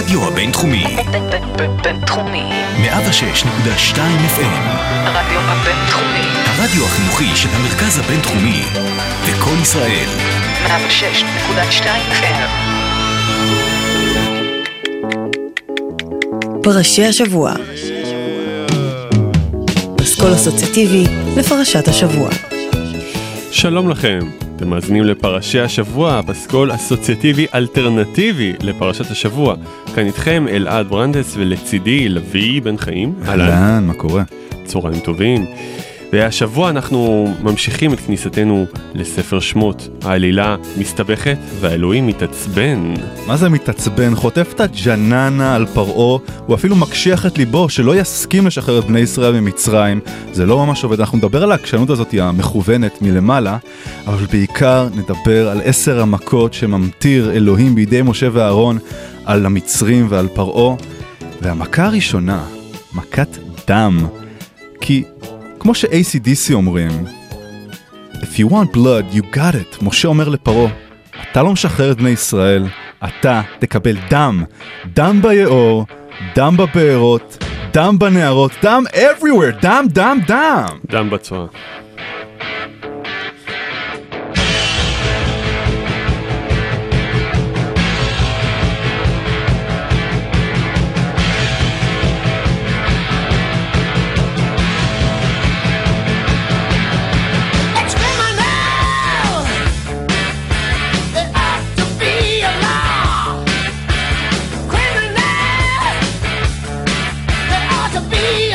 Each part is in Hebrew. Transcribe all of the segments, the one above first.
הרדיו הבינתחומי. בינתחומי. 106.2 FM. הרדיו הבינתחומי. הרדיו החינוכי של המרכז הבינתחומי. וקול ישראל. 106.2 FM. פרשי השבוע. פסקול אסוציאטיבי לפרשת השבוע. שלום לכם, אתם מאזינים לפרשי השבוע, הפסקול אסוציאטיבי אלטרנטיבי לפרשת השבוע. כאן איתכם אלעד ברנדס ולצידי לביא בן חיים. אהלן, מה קורה? צהריים טובים. והשבוע אנחנו ממשיכים את כניסתנו לספר שמות. העלילה מסתבכת והאלוהים מתעצבן. מה זה מתעצבן? חוטף את הג'ננה על פרעה, הוא אפילו מקשיח את ליבו שלא יסכים לשחרר את בני ישראל ממצרים. זה לא ממש עובד, אנחנו נדבר על העקשנות הזאת המכוונת מלמעלה, אבל בעיקר נדבר על עשר המכות שממטיר אלוהים בידי משה ואהרון על המצרים ועל פרעה. והמכה הראשונה, מכת דם. כי כמו ש-ACDC אומרים, If you want blood, you got it. משה אומר לפרעה, אתה לא משחרר את בני ישראל, אתה תקבל דם. דם ביאור, דם בבארות, דם בנהרות, דם everywhere, דם, דם, דם. דם בצואה. To be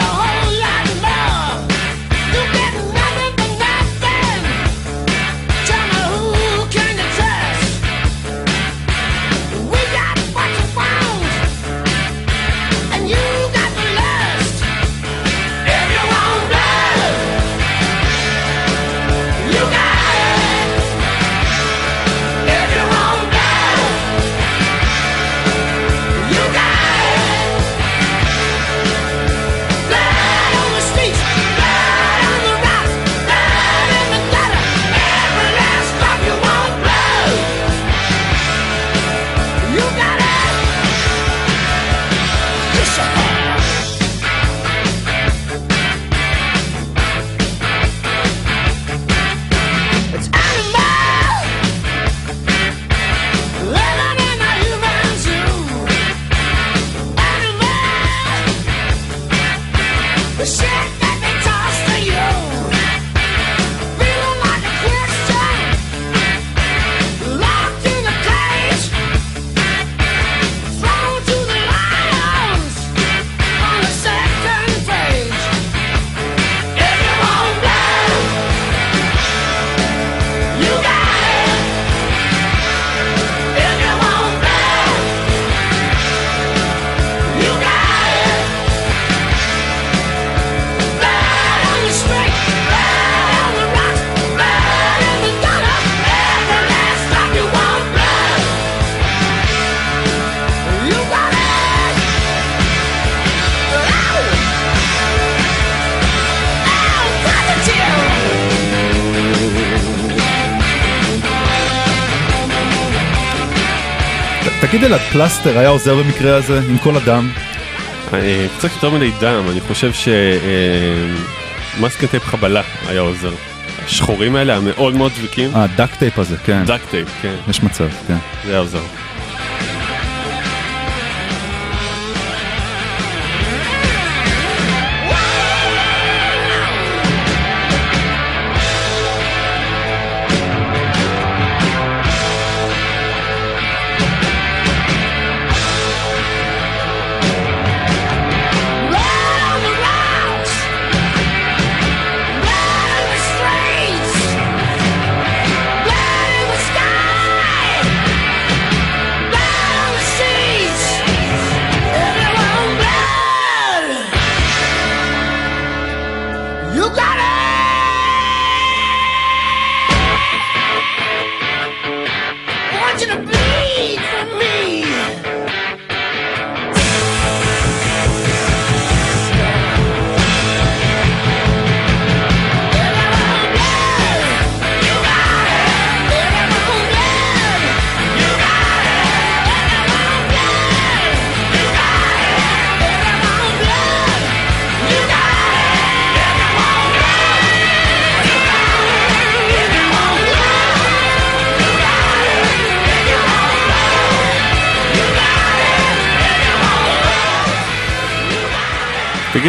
תגיד אלעד, פלסטר היה עוזר במקרה הזה, עם כל הדם? אה, קצת יותר מדי דם, אני חושב שמסקינטייפ חבלה היה עוזר. השחורים האלה המאוד מאוד דביקים. אה, duct tape הזה, כן. duct tape, כן, יש מצב, כן. זה היה עוזר.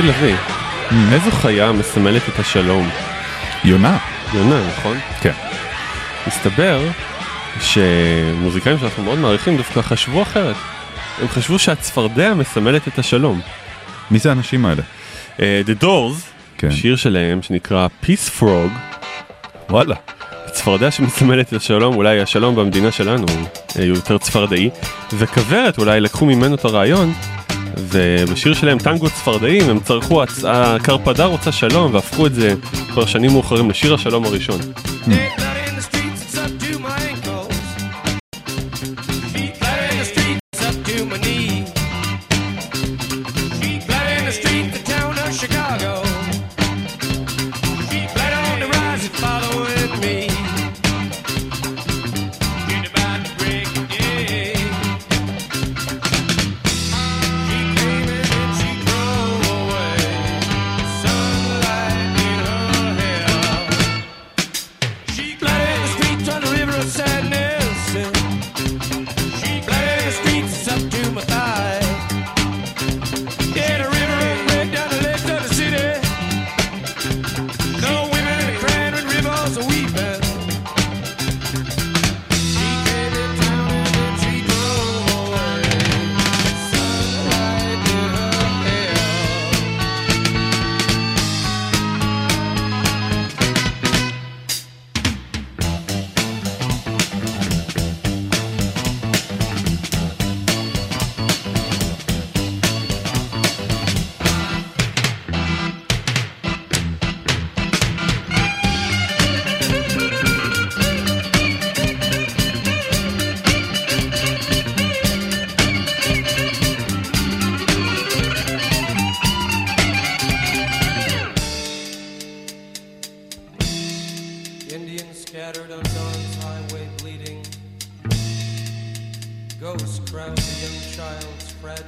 תגיד לוי, איזו חיה מסמלת את השלום? יונה. יונה, נכון? כן. מסתבר שמוזיקאים שאנחנו מאוד מעריכים דווקא חשבו אחרת. הם חשבו שהצפרדע מסמלת את השלום. מי זה האנשים האלה? Uh, The Doors, כן. שיר שלהם שנקרא Peace Frog, וואלה. צפרדע שמסמלת את השלום, אולי השלום במדינה שלנו אה, הוא יותר צפרדעי, וכוורת אולי לקחו ממנו את הרעיון, ובשיר שלהם טנגו צפרדעים הם צרכו, הקרפדה רוצה שלום, והפכו את זה כבר שנים מאוחרים לשיר השלום הראשון. Dead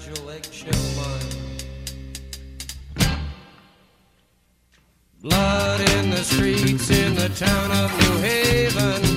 fragile eggshell mind. Blood in the streets in the town of New Haven.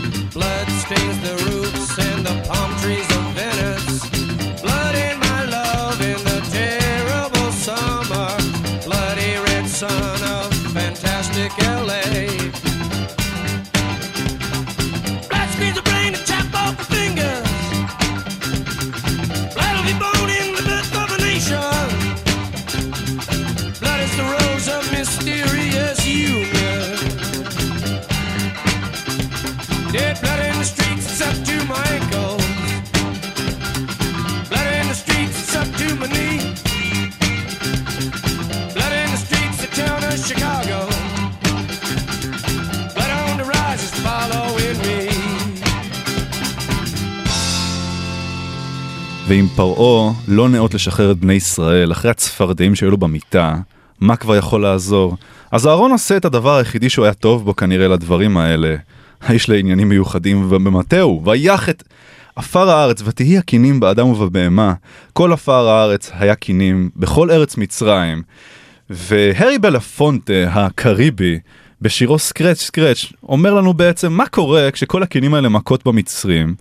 ואם פרעה לא נאות לשחרר את בני ישראל אחרי הצפרדעים שהיו לו במיטה, מה כבר יכול לעזור? אז אהרון עושה את הדבר היחידי שהוא היה טוב בו כנראה לדברים האלה. האיש לעניינים מיוחדים ובמטהו, ויח את עפר הארץ ותהי הקינים באדם ובבהמה. כל עפר הארץ היה קינים בכל ארץ מצרים. והרי בלפונטה הקריבי בשירו סקרץ' סקרץ' אומר לנו בעצם מה קורה כשכל הקינים האלה מכות במצרים.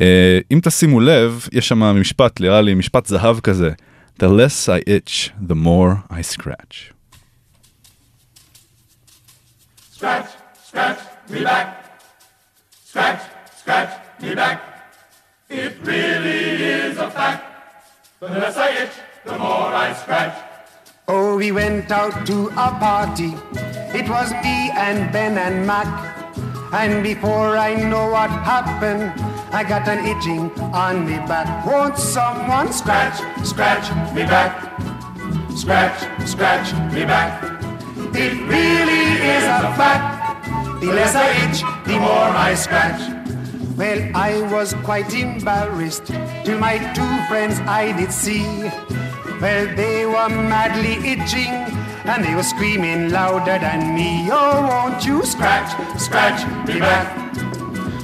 אה, אם תשימו לב, יש שם משפט, נראה לי משפט זהב כזה, The less I itch, the more I scratch. Scratch, scratch me back. Scratch, scratch me back. It really is a fact. The less I itch, the more I scratch. Oh, we went out to a party. It was me and Ben and Mac. And before I know what happened, I got an itching on me back. Won't someone scratch? Scratch, me back. Scratch, scratch me back. It really is a fact. The less I itch, the more I scratch. Well, I was quite embarrassed till my two friends I did see. Well, they were madly itching and they were screaming louder than me. Oh, won't you scratch, Scratch me back.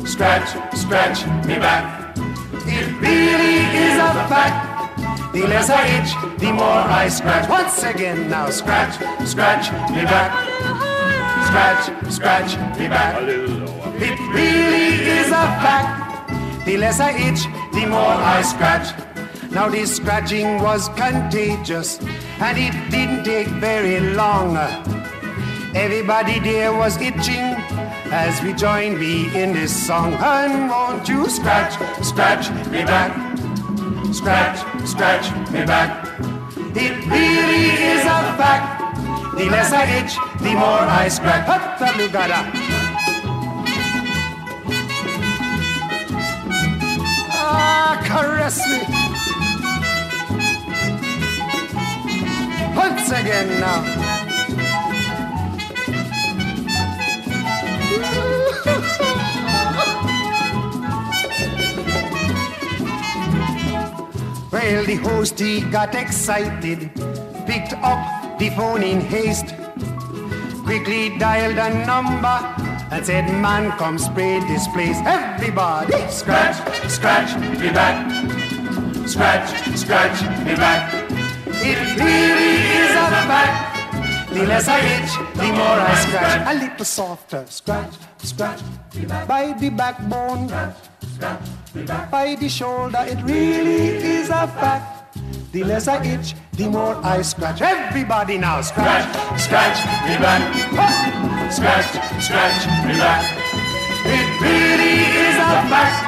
Scratch, scratch me back. It really is a fact. The less I itch, the more I scratch. Once again now, scratch. Scratch me back. Scratch, scratch me back. It really is a fact. The less I itch, the more I scratch. Now this scratching was contagious, and it didn't take very long. Everybody there was itching as we joined me in this song. And won't you scratch, scratch me back, scratch, scratch me back. It really is a fact. The less I itch, the more I scratch. Hatta lugada. Ah, caress me. Once again now. Well, the host he got excited, picked up the phone in haste, quickly dialed a number and said, Man, come spray this place. Everybody, Scratch, scratch me back. Scratch, scratch me back. it really is a fact. The less I itch, the more I scratch. A little softer, scratch, scratch, by the backbone, by the shoulder. It really is a fact. The less I itch, the more I scratch. Everybody now, scratch, Scratch, scratch me back. Scratch, scratch me back. It really is a fact.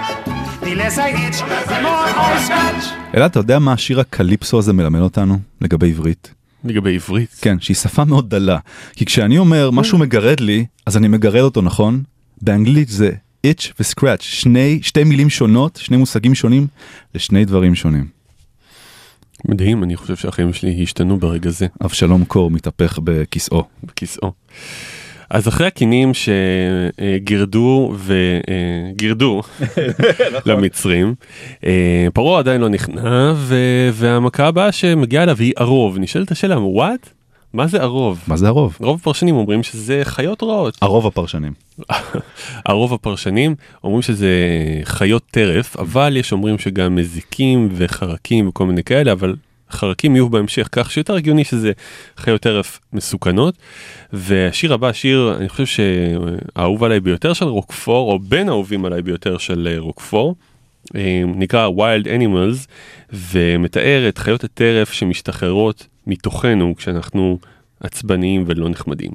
The less I itch, the more I scratch. אלעד, אתה יודע מה השיר הקליפסו הזה מלמד אותנו לגבי עברית? לגבי עברית. כן, שהיא שפה מאוד דלה. כי כשאני אומר משהו מגרד לי, אז אני מגרד אותו, נכון? באנגלית זה itch ו-scratch, שני, שתי מילים שונות, שני מושגים שונים, לשני דברים שונים. מדהים, אני חושב שהחיים שלי השתנו ברגע זה, אבשלום קור מתהפך בכיסאו. בכיסאו. אז אחרי הקינים שגירדו וגירדו למצרים, אה, פרעה עדיין לא נכנע, ו- והמכה הבאה שמגיעה אליו היא ערוב. נשאלת השאלה, וואט? מה זה ערוב? מה זה הרוב? רוב הפרשנים אומרים שזה חיות רעות. הרוב הפרשנים. הרוב הפרשנים אומרים שזה חיות טרף, אבל יש אומרים שגם מזיקים וחרקים וכל מיני כאלה, אבל חרקים יהיו בהמשך, כך שיותר הגיוני שזה חיות טרף מסוכנות. והשיר הבא, שיר, אני חושב שהאהוב עליי ביותר של רוקפור, או בין האהובים עליי ביותר של אה, רוקפור, אה, נקרא Wild Animals, ומתאר את חיות הטרף שמשתחררות מתוכנו כשאנחנו עצבניים ולא נחמדים.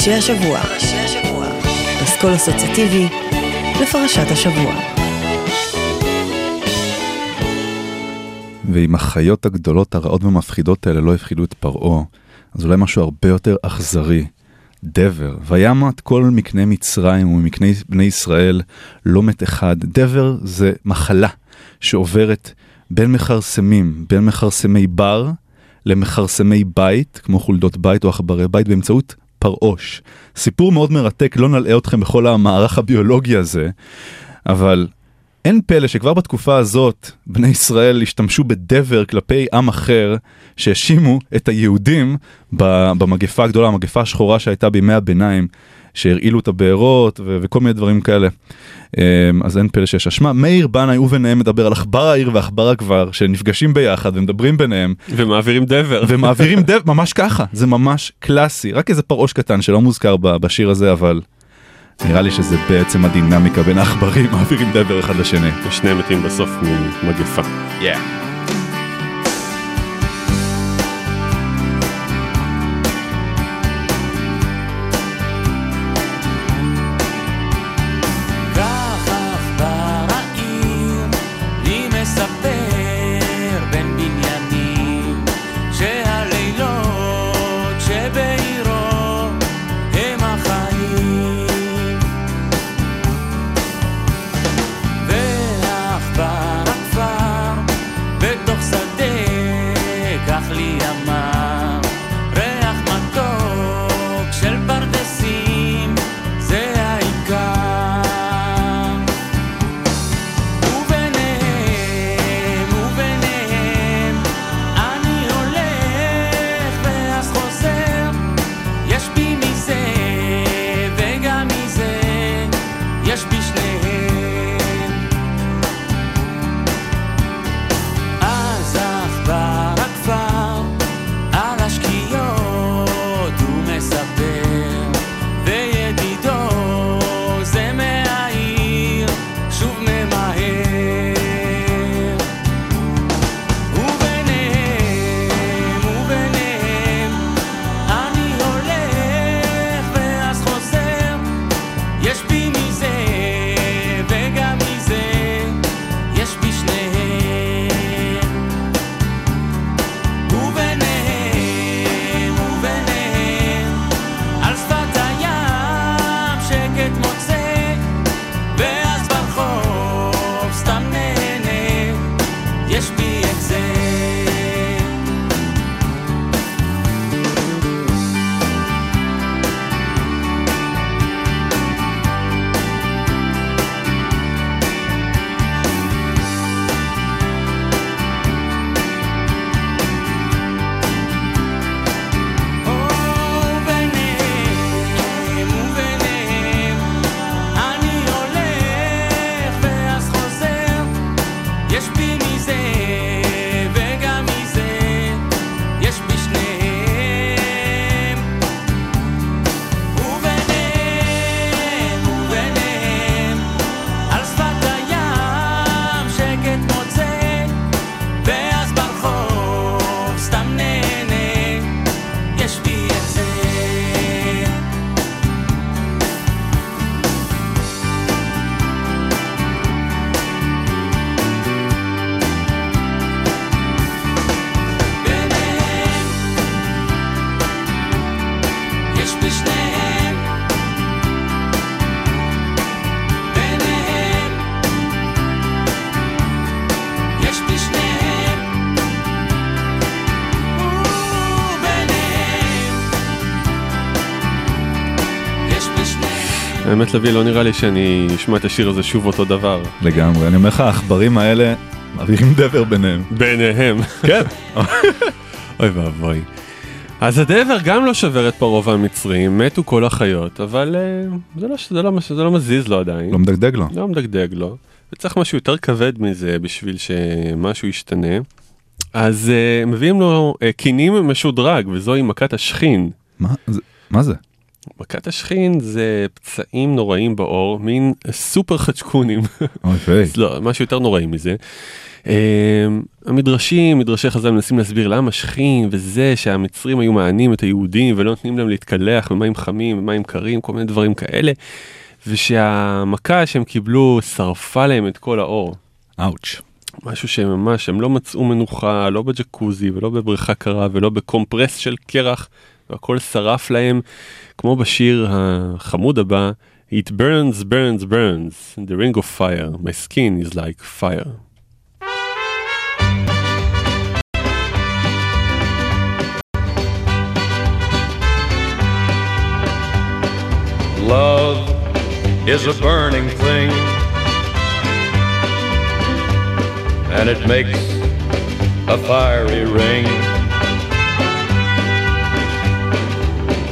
פרשי השבוע. פסקול אסוציאטיבי לפרשת השבוע. ואם החיות הגדולות הרעות והמפחידות האלה לא הפחידו את פרעה, אז אולי משהו הרבה יותר אכזרי. דבר, וימת כל מקנה מצרים וממקנה בני ישראל לא מת אחד. דבר זה מחלה שעוברת בין מכרסמים, בין מכרסמי בר למכרסמי בית, כמו חולדות בית או עכברי בית, באמצעות פרעוש. סיפור מאוד מרתק, לא נלאה אתכם בכל המערך הביולוגי הזה, אבל אין פלא שכבר בתקופה הזאת בני ישראל השתמשו בדבר כלפי עם אחר שהאשימו את היהודים במגפה הגדולה, המגפה השחורה שהייתה בימי הביניים, שהרעילו את הבארות ו- וכל מיני דברים כאלה. אמ, אז אין פלא שיש אשמה. מאיר בנאי וביניהם מדבר על עכבר העיר ועכבר הגבר שנפגשים ביחד ומדברים ביניהם ומעבירים דבר. ומעבירים דב ממש ככה זה ממש קלאסי רק איזה פרעוש קטן שלא מוזכר בשיר הזה אבל נראה לי שזה בעצם הדינמיקה בין העכברים מעבירים דבר אחד לשני. ושניהם מתים בסוף ממגפה. כך האמת לביא לא נראה לי שאני אשמע את השיר הזה שוב אותו דבר. לגמרי אני אומר לך העכברים האלה מעבירים דבר ביניהם. ביניהם. כן. אוי ואבוי. אז הדבר גם לא שובר את פרעה והמצרים, מתו כל החיות, אבל אה, זה לא, זה לא, זה לא מזיז לו עדיין. לא מדגדג לו. לא מדגדג לו. וצריך משהו יותר כבד מזה בשביל שמשהו ישתנה. אז uh, מביאים לו uh, קינים משודרג, וזוהי מכת השכין. מה זה? מה זה? מכת השכין זה פצעים נוראים בעור, מין סופר חדשקונים. אוי ויי. לא, משהו יותר נוראי מזה. אה, המדרשים, מדרשי חז"ל מנסים להסביר למה שכין וזה שהמצרים היו מענים את היהודים ולא נותנים להם להתקלח במים חמים ומים קרים, כל מיני דברים כאלה, ושהמכה שהם קיבלו שרפה להם את כל האור. אאוץ'. משהו שממש, הם לא מצאו מנוחה, לא בג'קוזי ולא בבריכה קרה ולא בקומפרס של קרח, והכל שרף להם, כמו בשיר החמוד הבא, It burns, burns, burns, the ring of fire, my skin is like fire. Love is a burning thing, and it makes a fiery ring.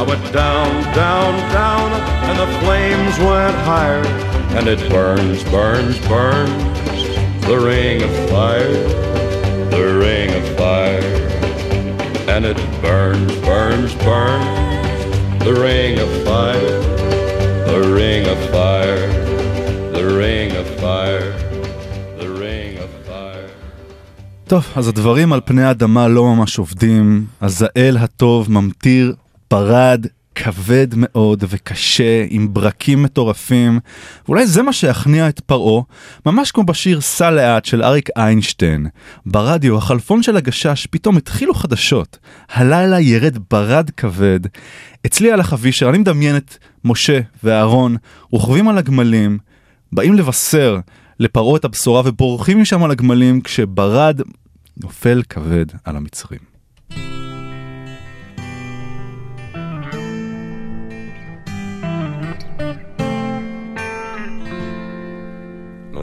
I went down, down, down, and the flames went higher. And it burns, burns, burns. The ring of fire, the ring of fire. And it burns, burns, burns. The ring of fire, the ring of fire, the ring of fire. טוב, אז הדברים על פני האדמה לא ממש עובדים, אז האל הטוב ממטיר ברד כבד מאוד וקשה, עם ברקים מטורפים, ואולי זה מה שיכניע את פרעה, ממש כמו בשיר סע לאט של אריק איינשטיין. ברדיו, החלפון של הגשש, פתאום התחילו חדשות. הלילה ירד ברד כבד. אצלי על החבישר, אני מדמיין את משה ואהרון רוכבים על הגמלים, באים לבשר לפרעה את הבשורה ובורחים משם על הגמלים כשברד נופל כבד על המצרים.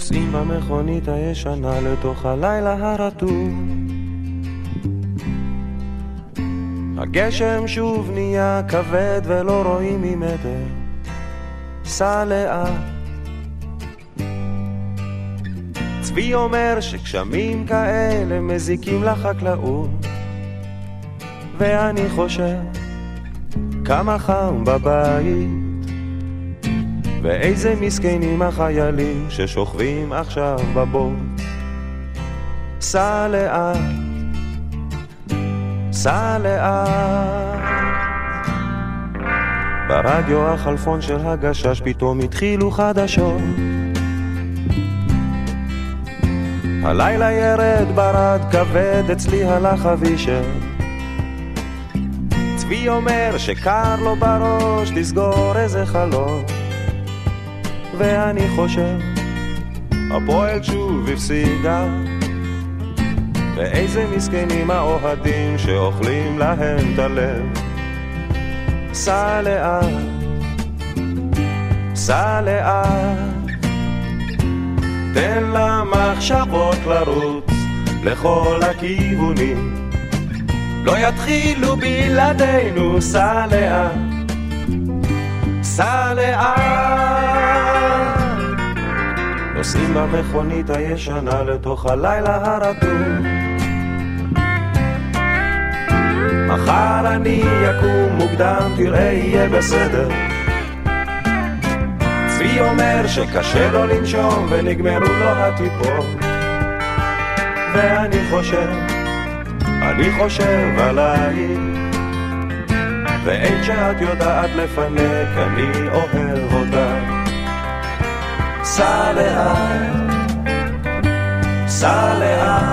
נוסעים במכונית הישנה לתוך הלילה הרטוב. הגשם שוב נהיה כבד ולא רואים ממטר. סע לאט. צבי אומר שגשמים כאלה מזיקים לחקלאות. ואני חושב כמה חם בבית. ואיזה מסכנים החיילים ששוכבים עכשיו בבוט. סע לאט, סע לאט. ברדיו החלפון של הגשש פתאום התחילו חדשות. הלילה ירד ברד כבד אצלי הלך אבישר. צבי אומר שקר לו בראש לסגור איזה חלון. ואני חושב, הפועל שוב הפסידה. ואיזה מסכנים האוהדים שאוכלים להם את הלב. סע לאט, סע לאט. תן למחשבות לרוץ לכל הכיוונים. לא יתחילו בלעדינו, סע לאט, סע לאט. נוסעים במכונית הישנה לתוך הלילה הרטוב. מחר אני יקום מוקדם, תראה יהיה בסדר. צבי אומר שקשה לו לנשום ונגמרו לו הטיפות. ואני חושב, אני חושב עלייך. ואין שאת יודעת לפנק, אני אוהב אותך. סע לאט, סע לאט.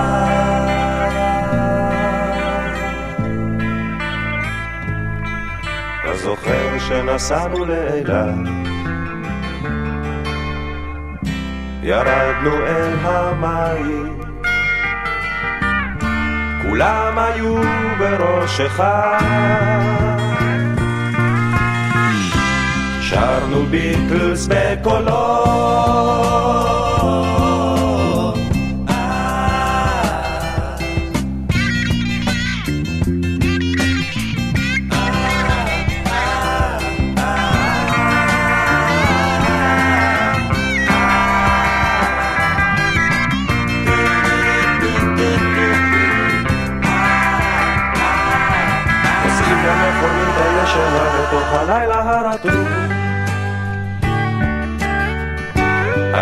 אתה זוכר שנסענו לאילת ירדנו אל המים כולם היו בראש אחד שרנו ביטלס בקולות נוסעים במכונית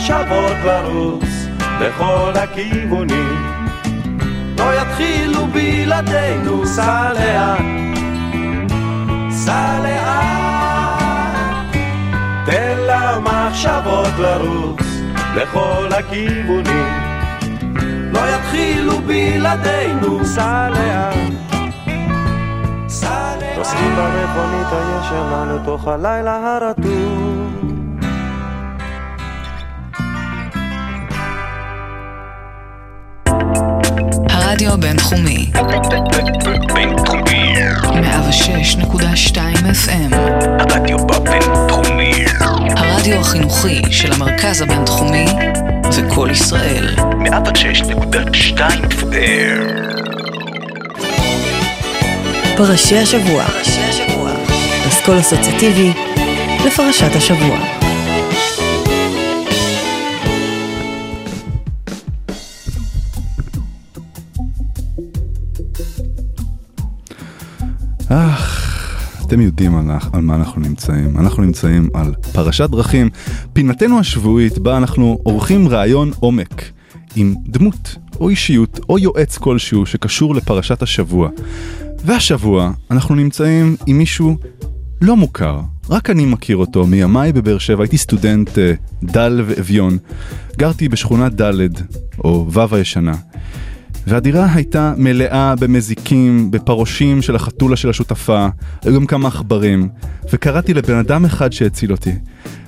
למחשבות לרוץ לכל הכיוונים. לא יתחילו בלעדינו, סע לאט, סע לאט, תן למחשבות לרוץ לכל הכיוונים. לא יתחילו בלעדינו, סע לאט. נוסעים במכונית הישנה לתוך הלילה הרטוב. הרדיו הבינתחומי. בינתחומי. 106.2 FM. הרדיו בבינתחומי. הרדיו החינוכי של המרכז הבינתחומי וקול ישראל. 106.2 FM. פרשי השבוע. פסקול אסוציאטיבי לפרשת השבוע. אתם יודעים על, על מה אנחנו נמצאים. אנחנו נמצאים על פרשת דרכים, פינתנו השבועית בה אנחנו עורכים ראיון עומק עם דמות או אישיות או יועץ כלשהו שקשור לפרשת השבוע. והשבוע אנחנו נמצאים עם מישהו לא מוכר, רק אני מכיר אותו מימיי בבאר שבע, הייתי סטודנט אה, דל ואביון. גרתי בשכונת ד' או ו' הישנה. והדירה הייתה מלאה במזיקים, בפרושים של החתולה של השותפה, היו גם כמה עכברים, וקראתי לבן אדם אחד שהציל אותי.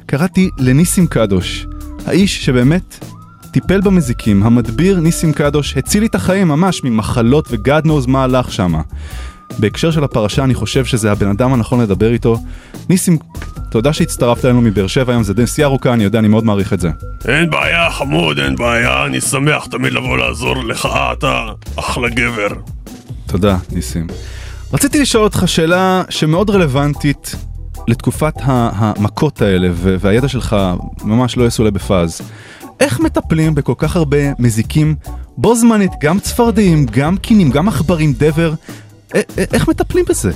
קראתי לניסים קדוש, האיש שבאמת טיפל במזיקים, המדביר ניסים קדוש, הציל לי את החיים ממש ממחלות נוז מה הלך שמה. בהקשר של הפרשה אני חושב שזה הבן אדם הנכון לדבר איתו. ניסים, תודה שהצטרפת אלינו מבאר שבע היום, זה נסיעה ארוכה, אני יודע, אני מאוד מעריך את זה. אין בעיה חמוד, אין בעיה, אני שמח תמיד לבוא לעזור לך, אתה אחלה גבר. תודה, ניסים. רציתי לשאול אותך שאלה שמאוד רלוונטית לתקופת המכות האלה, והידע שלך ממש לא יסולא בפאז. איך מטפלים בכל כך הרבה מזיקים בו זמנית, גם צפרדעים, גם קינים, גם עכברים, דבר? איך מטפלים בזה?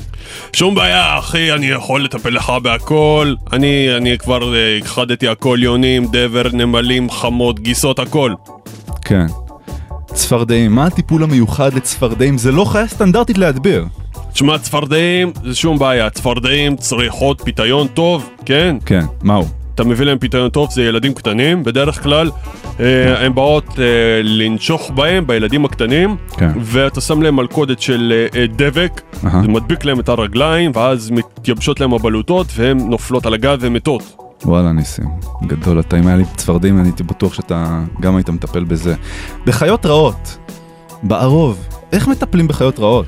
שום בעיה אחי, אני יכול לטפל לך בהכל. אני, אני כבר אה, הכחדתי הכל, יונים, דבר, נמלים, חמות, גיסות, הכל. כן. צפרדעים, מה הטיפול המיוחד לצפרדעים? זה לא חיה סטנדרטית להדביר. תשמע, צפרדעים זה שום בעיה, צפרדעים צריכות פיתיון טוב, כן? כן, מהו? אתה מביא להם פתרון טוב, זה ילדים קטנים, בדרך כלל אה, הם באות אה, לנשוך בהם, בילדים הקטנים, כן. ואתה שם להם מלכודת של אה, דבק, אהה. זה מדביק להם את הרגליים, ואז מתייבשות להם הבלוטות, והן נופלות על הגב ומתות. וואלה ניסים, גדול אתה, אם היה לי צפרדים אני הייתי בטוח שאתה גם היית מטפל בזה. בחיות רעות, בערוב, איך מטפלים בחיות רעות?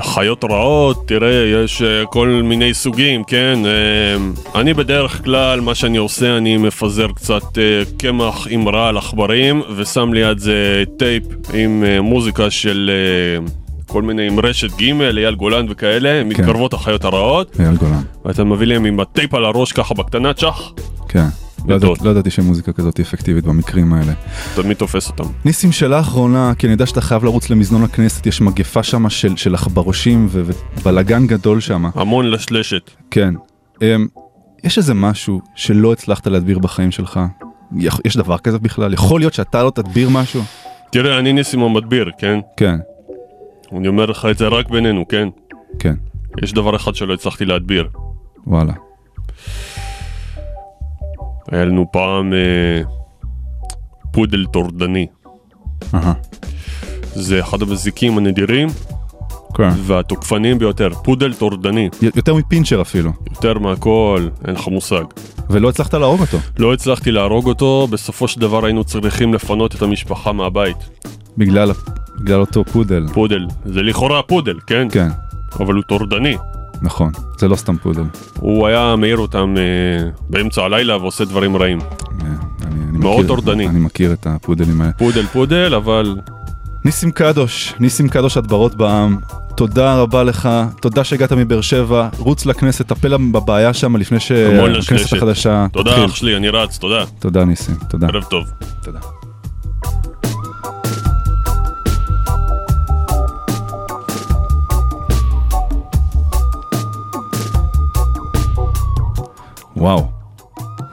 חיות רעות, תראה, יש אה, כל מיני סוגים, כן? אה, אני בדרך כלל, מה שאני עושה, אני מפזר קצת אה, קמח עם רעל עכברים, ושם ליד זה טייפ עם מוזיקה של כל מיני, עם רשת ג', אייל גולן וכאלה, מתקרבות החיות הרעות, אייל גולן. ואתה מביא להם עם הטייפ על הראש ככה בקטנה, צ'ח, כן. לא. ידעתי, לא ידעתי שמוזיקה כזאת היא אפקטיבית במקרים האלה. תמיד תופס אותם. ניסים, שאלה אחרונה, כי אני יודע שאתה חייב לרוץ למזנון הכנסת, יש מגפה שם של, עכברושים ובלאגן גדול שם. המון לשלשת. כן. אמ, יש איזה משהו שלא הצלחת להדביר בחיים שלך? יש דבר כזה בכלל? יכול להיות שאתה לא תדביר משהו? תראה, אני ניסים המדביר, כן? כן, אני אומר לך את זה רק בינינו, כן? כן, יש דבר אחד שלא הצלחתי להדביר. וואלה. היה לנו פעם אה, פודל טורדני. אהה. זה אחד המזיקים הנדירים כן. והתוקפניים ביותר. פודל טורדני. יותר מפינצ'ר אפילו. יותר מהכל, אין לך מושג. ולא הצלחת להרוג אותו. לא הצלחתי להרוג אותו, בסופו של דבר היינו צריכים לפנות את המשפחה מהבית. בגלל, בגלל אותו פודל. פודל. זה לכאורה פודל, כן? כן, אבל הוא טורדני. נכון. זה לא סתם פודל. הוא היה מעיר אותם אה, באמצע הלילה ועושה דברים רעים. אה, אני, אני מאוד טורדני. אני מכיר את הפודלים האלה. פודל פודל, אבל ניסים קדוש, ניסים קדוש הדברות בעם, תודה רבה לך, תודה שהגעת מבאר שבע, רוץ לכנסת, טפל בבעיה שם לפני שהכנסת. החדשה תודה תתחיל. אח שלי, אני רץ, תודה. תודה ניסים, תודה. ערב טוב. תודה. וואו,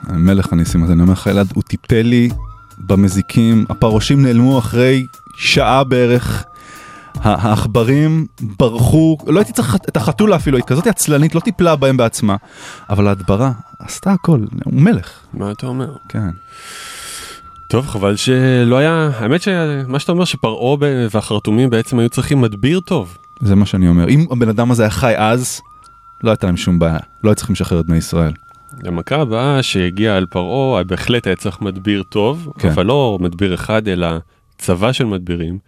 מלך הניסים הזה, אני אומר לך אלעד, הוא טיפל לי במזיקים, הפרושים נעלמו אחרי שעה בערך, העכברים ברחו, לא הייתי צריך את החתולה אפילו, היא כזאת עצלנית, לא טיפלה בהם בעצמה, אבל ההדברה עשתה הכל, הוא מלך, מה אתה אומר? כן. טוב, חבל שלא היה, האמת שמה שאתה אומר שפרעה והחרטומים בעצם היו צריכים מדביר טוב. זה מה שאני אומר. אם הבן אדם הזה היה חי אז, לא הייתה להם שום בעיה. לא היו צריכים לשחרר את בני ישראל. המכה הבאה שהגיעה על פרעה, בהחלט היה צריך מדביר טוב, כן. אבל לא מדביר אחד אלא צבא של מדבירים,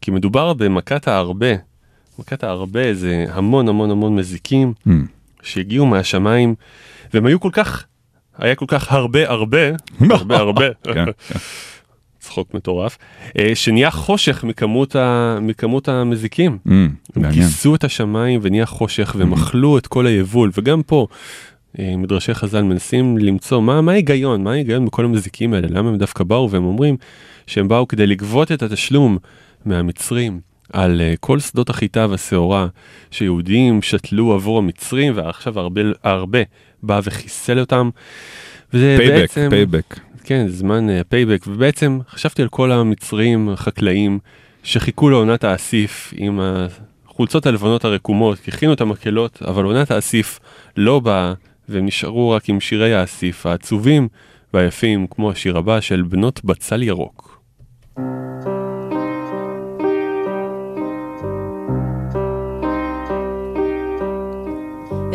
כי מדובר במכת הארבה. מכת הארבה זה המון המון המון מזיקים Hmm. שהגיעו מהשמיים, והם היו כל כך, היה כל כך הרבה הרבה, הרבה הרבה, כן, כן. צחוק מטורף, אה, שנהיה חושך מכמות, ה, מכמות המזיקים. Hmm, הם. כיסו את השמיים ונהיה חושך והם אכלו את כל היבול וגם פה מדרשי חז"ל מנסים למצוא מה מה ההיגיון מה ההיגיון בכל המזיקים האלה למה הם דווקא באו והם אומרים שהם באו כדי לגבות את התשלום מהמצרים על אה, כל שדות החיטה והשעורה שיהודים שתלו עבור המצרים ועכשיו הרבה הרבה בא וחיסל אותם. וזה payback, בעצם payback. כן, זמן payback, ובעצם חשבתי על כל המצרים החקלאים שחיכו לעונת האסיף עם החולצות הלבנות הרקומות, כי הכינו את המקהלות, אבל עונת האסיף לא באה, והם נשארו רק עם שירי האסיף העצובים והיפים, כמו השיר הבא של בנות בצל ירוק.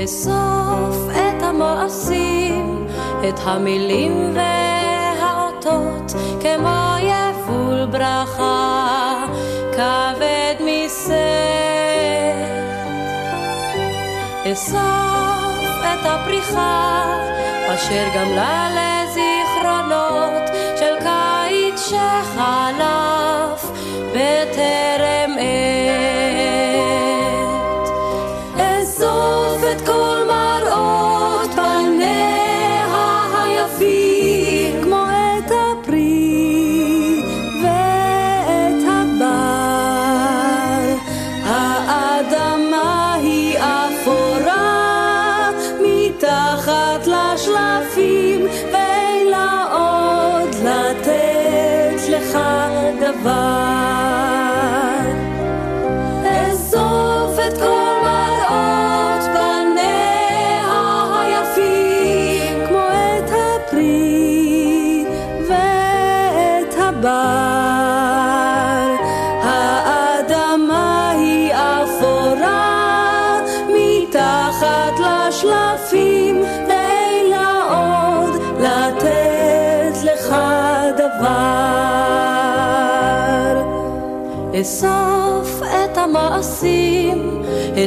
אסוף את המעשים, את המילים והאותות, כמו יבול ברכה, כבד משאת. אסוף הפריחה, אשר גמלה לזיכרונות love.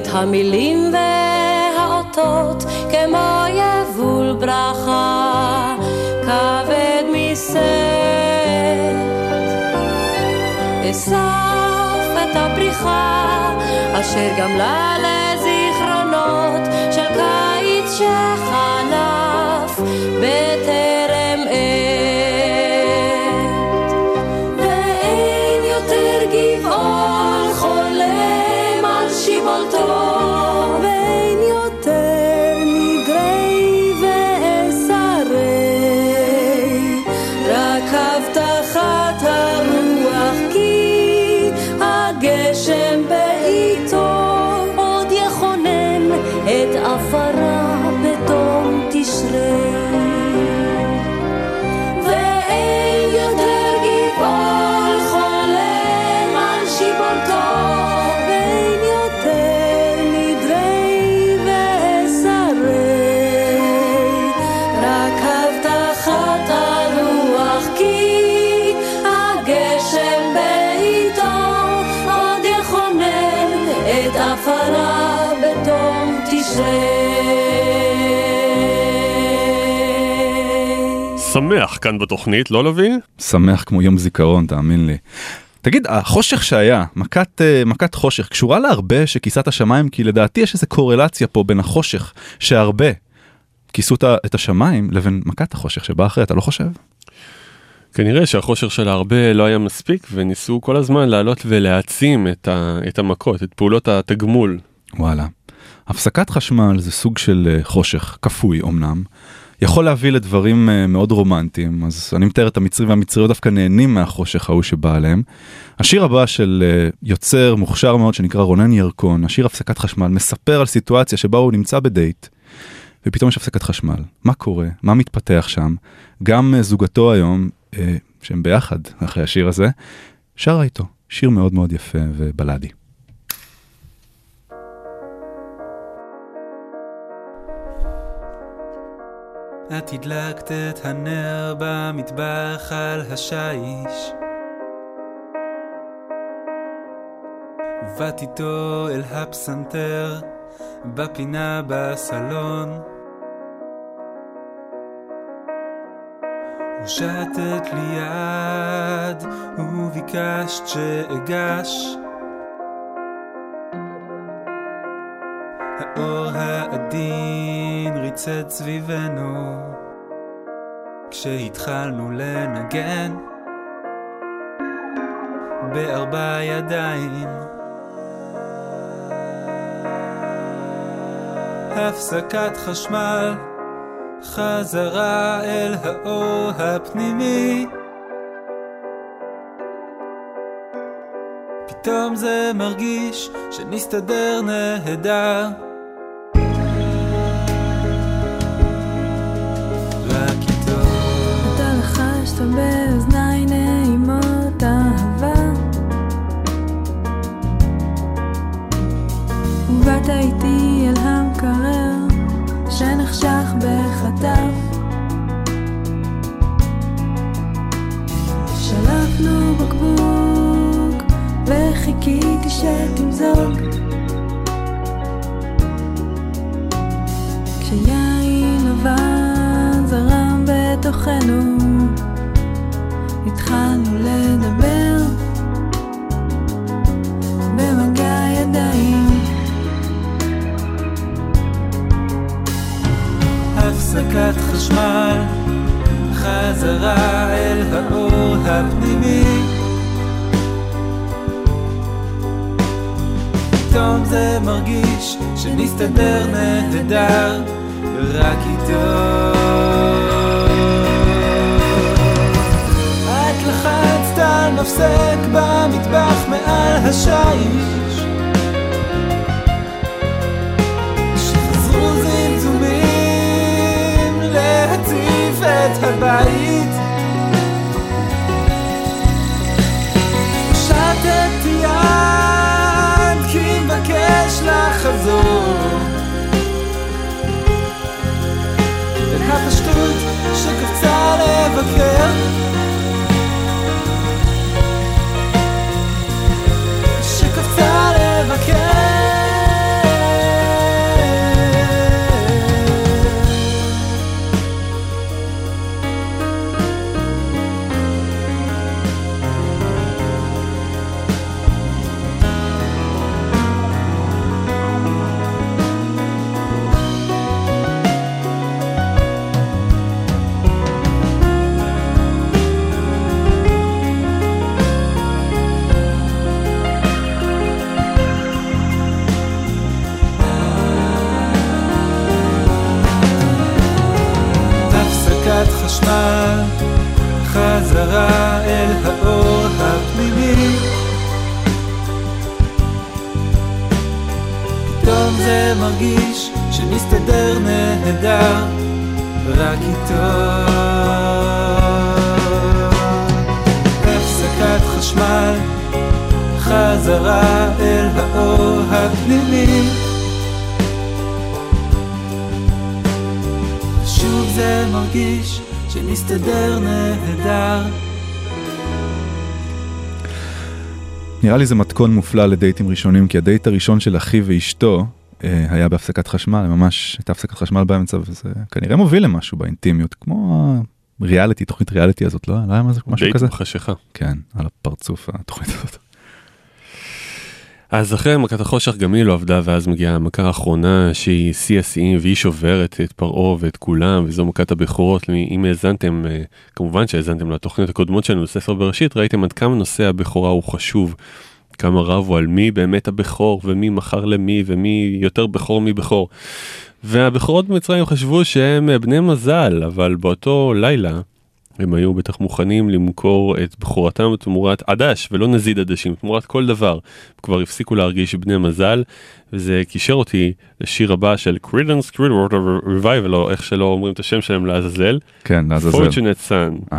את המילים והאותות, כמו יבול ברכה, כבד משאת. אסף את הפריחה, אשר גמלה לזיכרונות עפרה בתום תשרי. שמח כאן בתוכנית, לא לוי? שמח כמו יום זיכרון, תאמין לי. תגיד, החושך שהיה, מכת, אה, מכת חושך, קשורה להרבה שכיסת השמיים? כי לדעתי יש איזו קורלציה פה בין החושך שהרבה כיסו את השמיים לבין מכת החושך שבאה אחרי, אתה לא חושב? כנראה שהחושך של הרבה לא היה מספיק וניסו כל הזמן לעלות ולהעצים את, ה, את המכות, את פעולות התגמול. וואלה. הפסקת חשמל זה סוג של אה, חושך, כפוי אמנם, יכול להביא לדברים אה, מאוד רומנטיים, אז אני מתאר את המצרים והמצריות דווקא נהנים מהחושך ההוא שבא עליהם. השיר הבא של אה, יוצר מוכשר מאוד שנקרא רונן ירקון, השיר הפסקת חשמל, מספר על סיטואציה שבה הוא נמצא בדייט, ופתאום יש הפסקת חשמל. מה קורה? מה מתפתח שם? גם זוגתו היום, אה, שהם ביחד אחרי השיר הזה, שרה איתו. שיר מאוד מאוד יפה ובלאדי. את הדלקת את הנר במטבח על השיש ובאת איתו אל הפסנתר בפינה בסלון הושטת לי יד וביקשת שאגש. האור העדין ריצד סביבנו כשהתחלנו לנגן. בארבע ידיים. הפסקת חשמל חזרה אל האור הפנימי. פתאום זה מרגיש שנסתדר נהדר הפסקת חשמל חזרה אל האור הפנימי פתאום זה מרגיש שנסתדר נהדר רק איתו. את לחצת על מפסק במטבח מעל השיש. שחזרו זמזומים להציף את הבית לחזור אל הפשטות שקפצה לבקר נראה לי זה מתכון מופלא לדייטים ראשונים, כי הדייט הראשון של אחי ואשתו אה, היה בהפסקת חשמל, ממש הייתה הפסקת חשמל באמצע, וזה כנראה מוביל למשהו באינטימיות, כמו הריאליטי, תוכנית ריאליטי הזאת, לא? לא היה משהו משהו דייט כזה? בחשיכה. כן, על הפרצוף התוכנית הזאת. אז אחרי מכת החושך גם היא לא עבדה ואז מגיעה המכה האחרונה שהיא שיא השיאים והיא שוברת את פרעה ואת כולם וזו מכת הבכורות. אם האזנתם, אה, כמובן שהאזנתם לתוכניות הקודמות שלנו לספר בראשית, ראיתם עד כמה נושא הבכורה הוא חשוב. כמה רבו על מי באמת הבכור ומי מכר למי ומי יותר בכור מבכור. והבכורות במצרים חשבו שהם בני מזל אבל באותו לילה הם היו בטח מוכנים למכור את בכורתם תמורת עדש ולא נזיד עדשים, תמורת כל דבר. כבר הפסיקו להרגיש בני מזל, וזה קישר אותי לשיר הבא של Credence Clearwater Revival, או איך שלא אומרים את השם שלהם לעזאזל. כן, לעזאזל. Fortunate Son.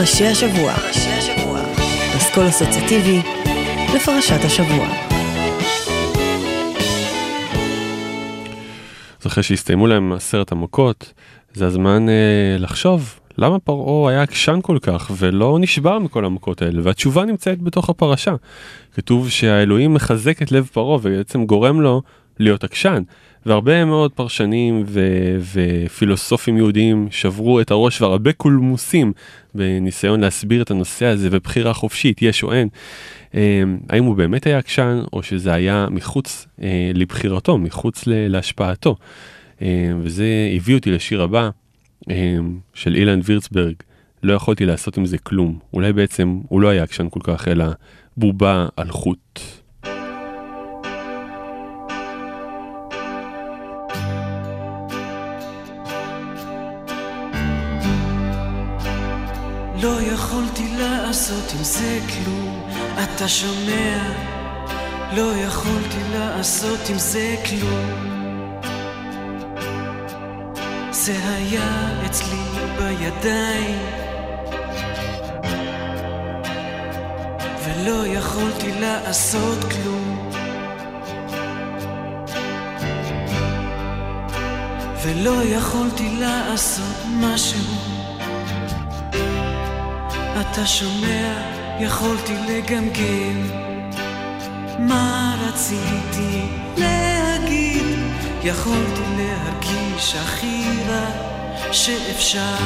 פרשי השבוע. אסכול אסוציאטיבי לפרשת השבוע. אז אחרי שהסתיימו להם עשרת המכות, זה הזמן אה, לחשוב למה פרעה היה עקשן כל כך ולא נשבר מכל המכות האלה, והתשובה נמצאת בתוך הפרשה. כתוב שהאלוהים מחזק את לב פרעה ובעצם גורם לו להיות עקשן. והרבה מאוד פרשנים ו- ופילוסופים יהודיים שברו את הראש והרבה קולמוסים בניסיון להסביר את הנושא הזה ובחירה חופשית, יש או אין. אה, האם הוא באמת היה עקשן או שזה היה מחוץ אה, לבחירתו, מחוץ להשפעתו. אה, וזה הביא אותי לשיר הבא של אילן וירצברג, לא יכולתי לעשות עם זה כלום. אולי בעצם הוא לא היה עקשן כל כך, אלא בובה על חוט. לא יכולתי לעשות עם זה כלום, אתה שומע? לא יכולתי לעשות עם זה כלום. זה היה אצלי בידיים, ולא יכולתי לעשות כלום. ולא יכולתי לעשות משהו. אתה שומע, יכולתי לגמגם. מה רציתי להגיד? יכולתי להרגיש הכי רע שאפשר.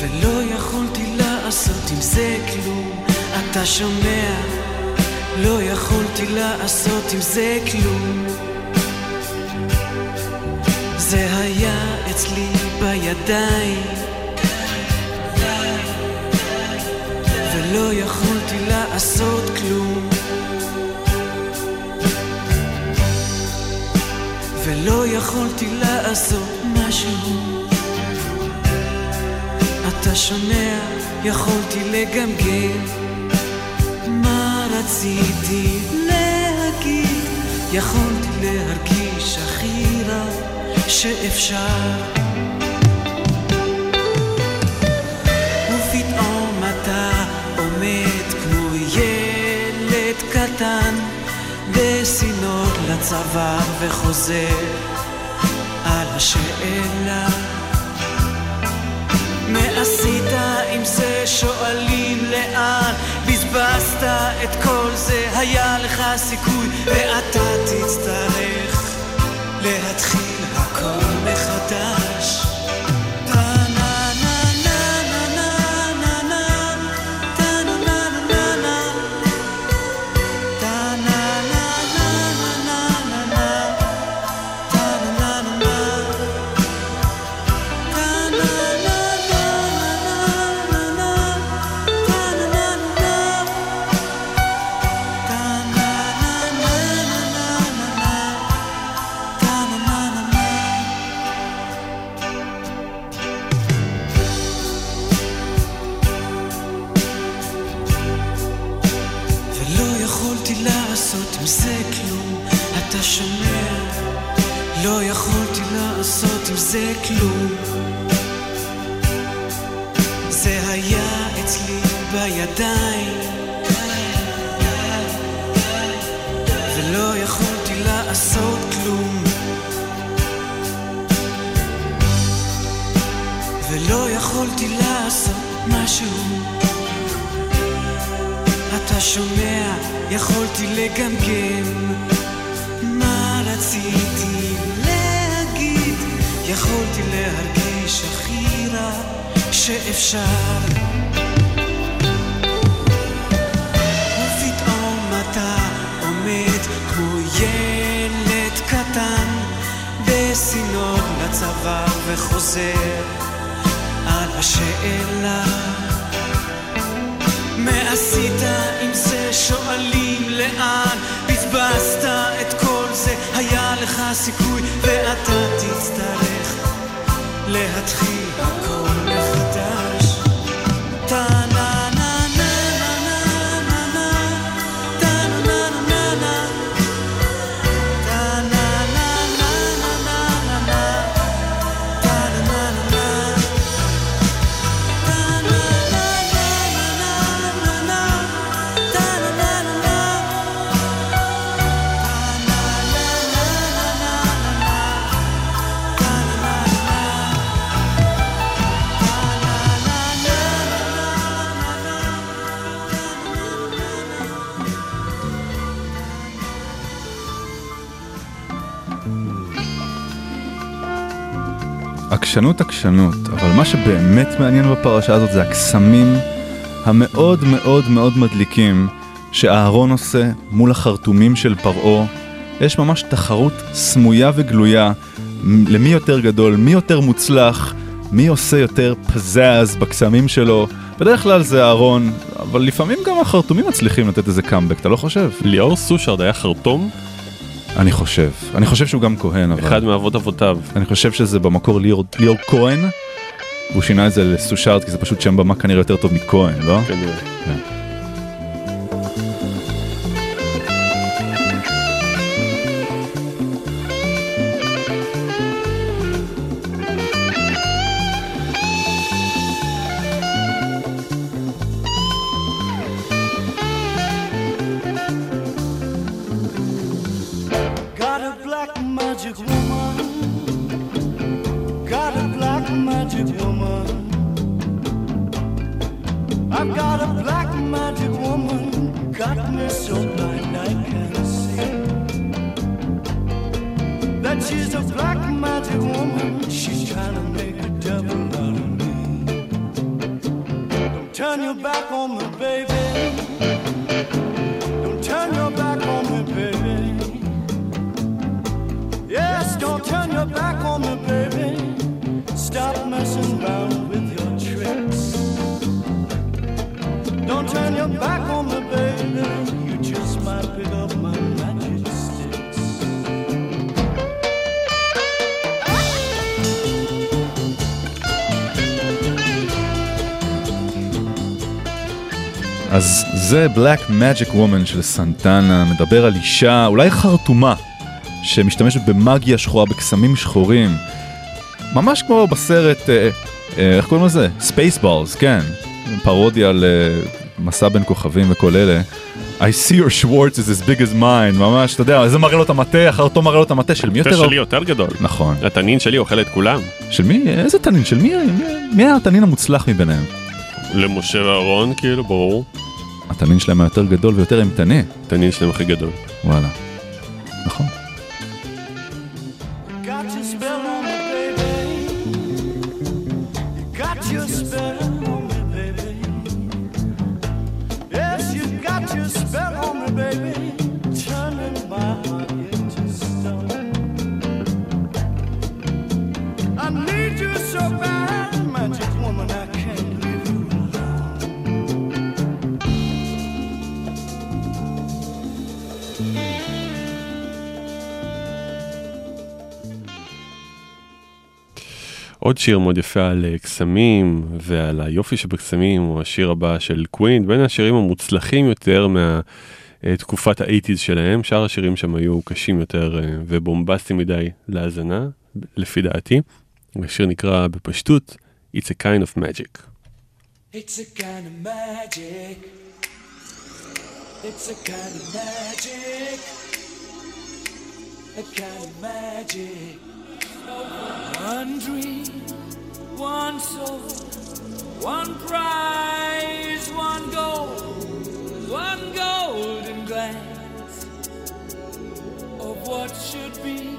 ולא יכולתי לעשות עם זה כלום, אתה שומע? לא יכולתי לעשות עם זה כלום. אצלי בידיים, ולא יכולתי לעשות כלום. ולא יכולתי לעשות משהו. אתה שומע, יכולתי לגמגם מה רציתי להגיד, יכולתי להרגיש הכי רע שאפשר. ופתאום אתה עומד כמו ילד קטן בסינור לצבא וחוזר על השאלה מה עשית עם זה? שואלים לאן בזבזת את כל זה, היה לך סיכוי ואתה תצטרך להתחיל た עקשנות עקשנות, אבל מה שבאמת מעניין בפרשה הזאת זה הקסמים המאוד מאוד מאוד מדליקים שאהרון עושה מול החרטומים של פרעה. יש ממש תחרות סמויה וגלויה למי יותר גדול, מי יותר מוצלח, מי עושה יותר פזז בקסמים שלו. בדרך כלל זה אהרון, אבל לפעמים גם החרטומים מצליחים לתת איזה קאמבק, אתה לא חושב? ליאור סושרד היה חרטום? אני חושב. אני חושב שהוא גם כהן, אבל... אחד מאבות אבותיו. אני חושב שזה במקור ליאור, ליאור כהן, והוא שינה את זה לסושארד, כי זה פשוט שם במה כנראה יותר טוב מכהן, לא? כנראה. כן. אז זה Black Magic Woman של סנטנה, מדבר על אישה, אולי חרטומה, שמשתמשת במאגיה שחורה, בקסמים שחורים. ממש כמו בסרט, אה, אה, איך קוראים לזה? Spaceballs, כן. פרודיה על אה, מסע בין כוכבים וכל אלה. I see your Schwartz is as big as mine, ממש, אתה יודע, זה מראה לו את המטה, החרטום מראה לו את המטה, של מי יותר... שלי יותר גדול. נכון. התנין שלי אוכל את כולם. של מי? איזה תנין? של מי? מי- מי היה התנין המוצלח מביניהם? למשה ואהרון, כאילו, ברור. התנין שלהם היה יותר גדול ויותר אימתני. התנין שלהם הכי גדול. וואלה. נכון. שיר מאוד יפה על אה, קסמים ועל היופי שבקסמים הוא השיר הבא של קווין, בין השירים המוצלחים יותר מהתקופת האייטיז שלהם, שאר השירים שם היו קשים יותר אה, ובומבסטיים מדי להאזנה, לפי דעתי. השיר נקרא בפשטות It's a kind of magic. It's a kind of magic. It's a kind of magic. A kind of magic. One dream, one soul, one prize, one goal, one golden glance of what should be.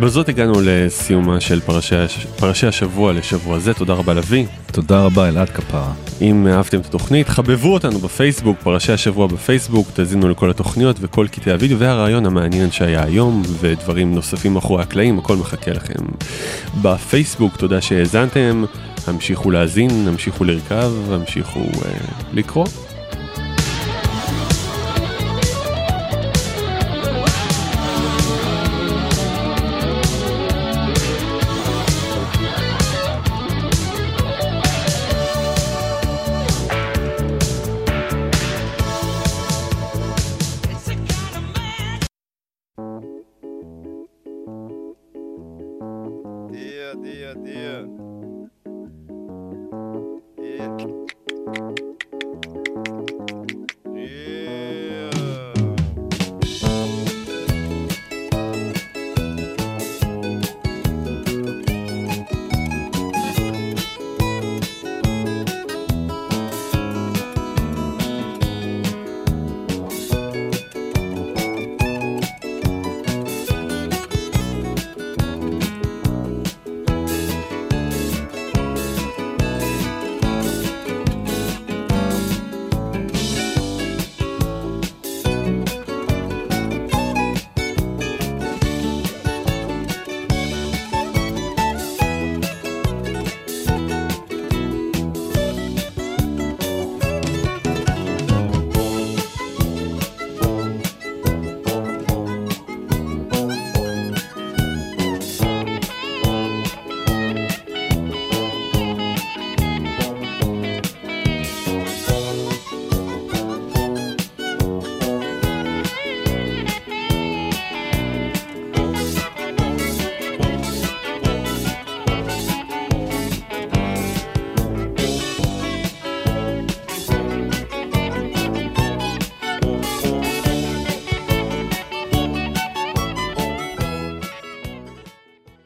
בזאת הגענו לסיומה של פרשי, פרשי השבוע לשבוע זה, תודה רבה לביא. תודה רבה אלעד כפרה. אם אהבתם את התוכנית, חבבו אותנו בפייסבוק, פרשי השבוע בפייסבוק, תאזינו לכל התוכניות וכל קטעי הוידאו והרעיון המעניין שהיה היום, ודברים נוספים מאחורי הקלעים, הכל מחכה לכם. בפייסבוק, תודה שהאזנתם, המשיכו להאזין, המשיכו לרכב, המשיכו אה, לקרוא.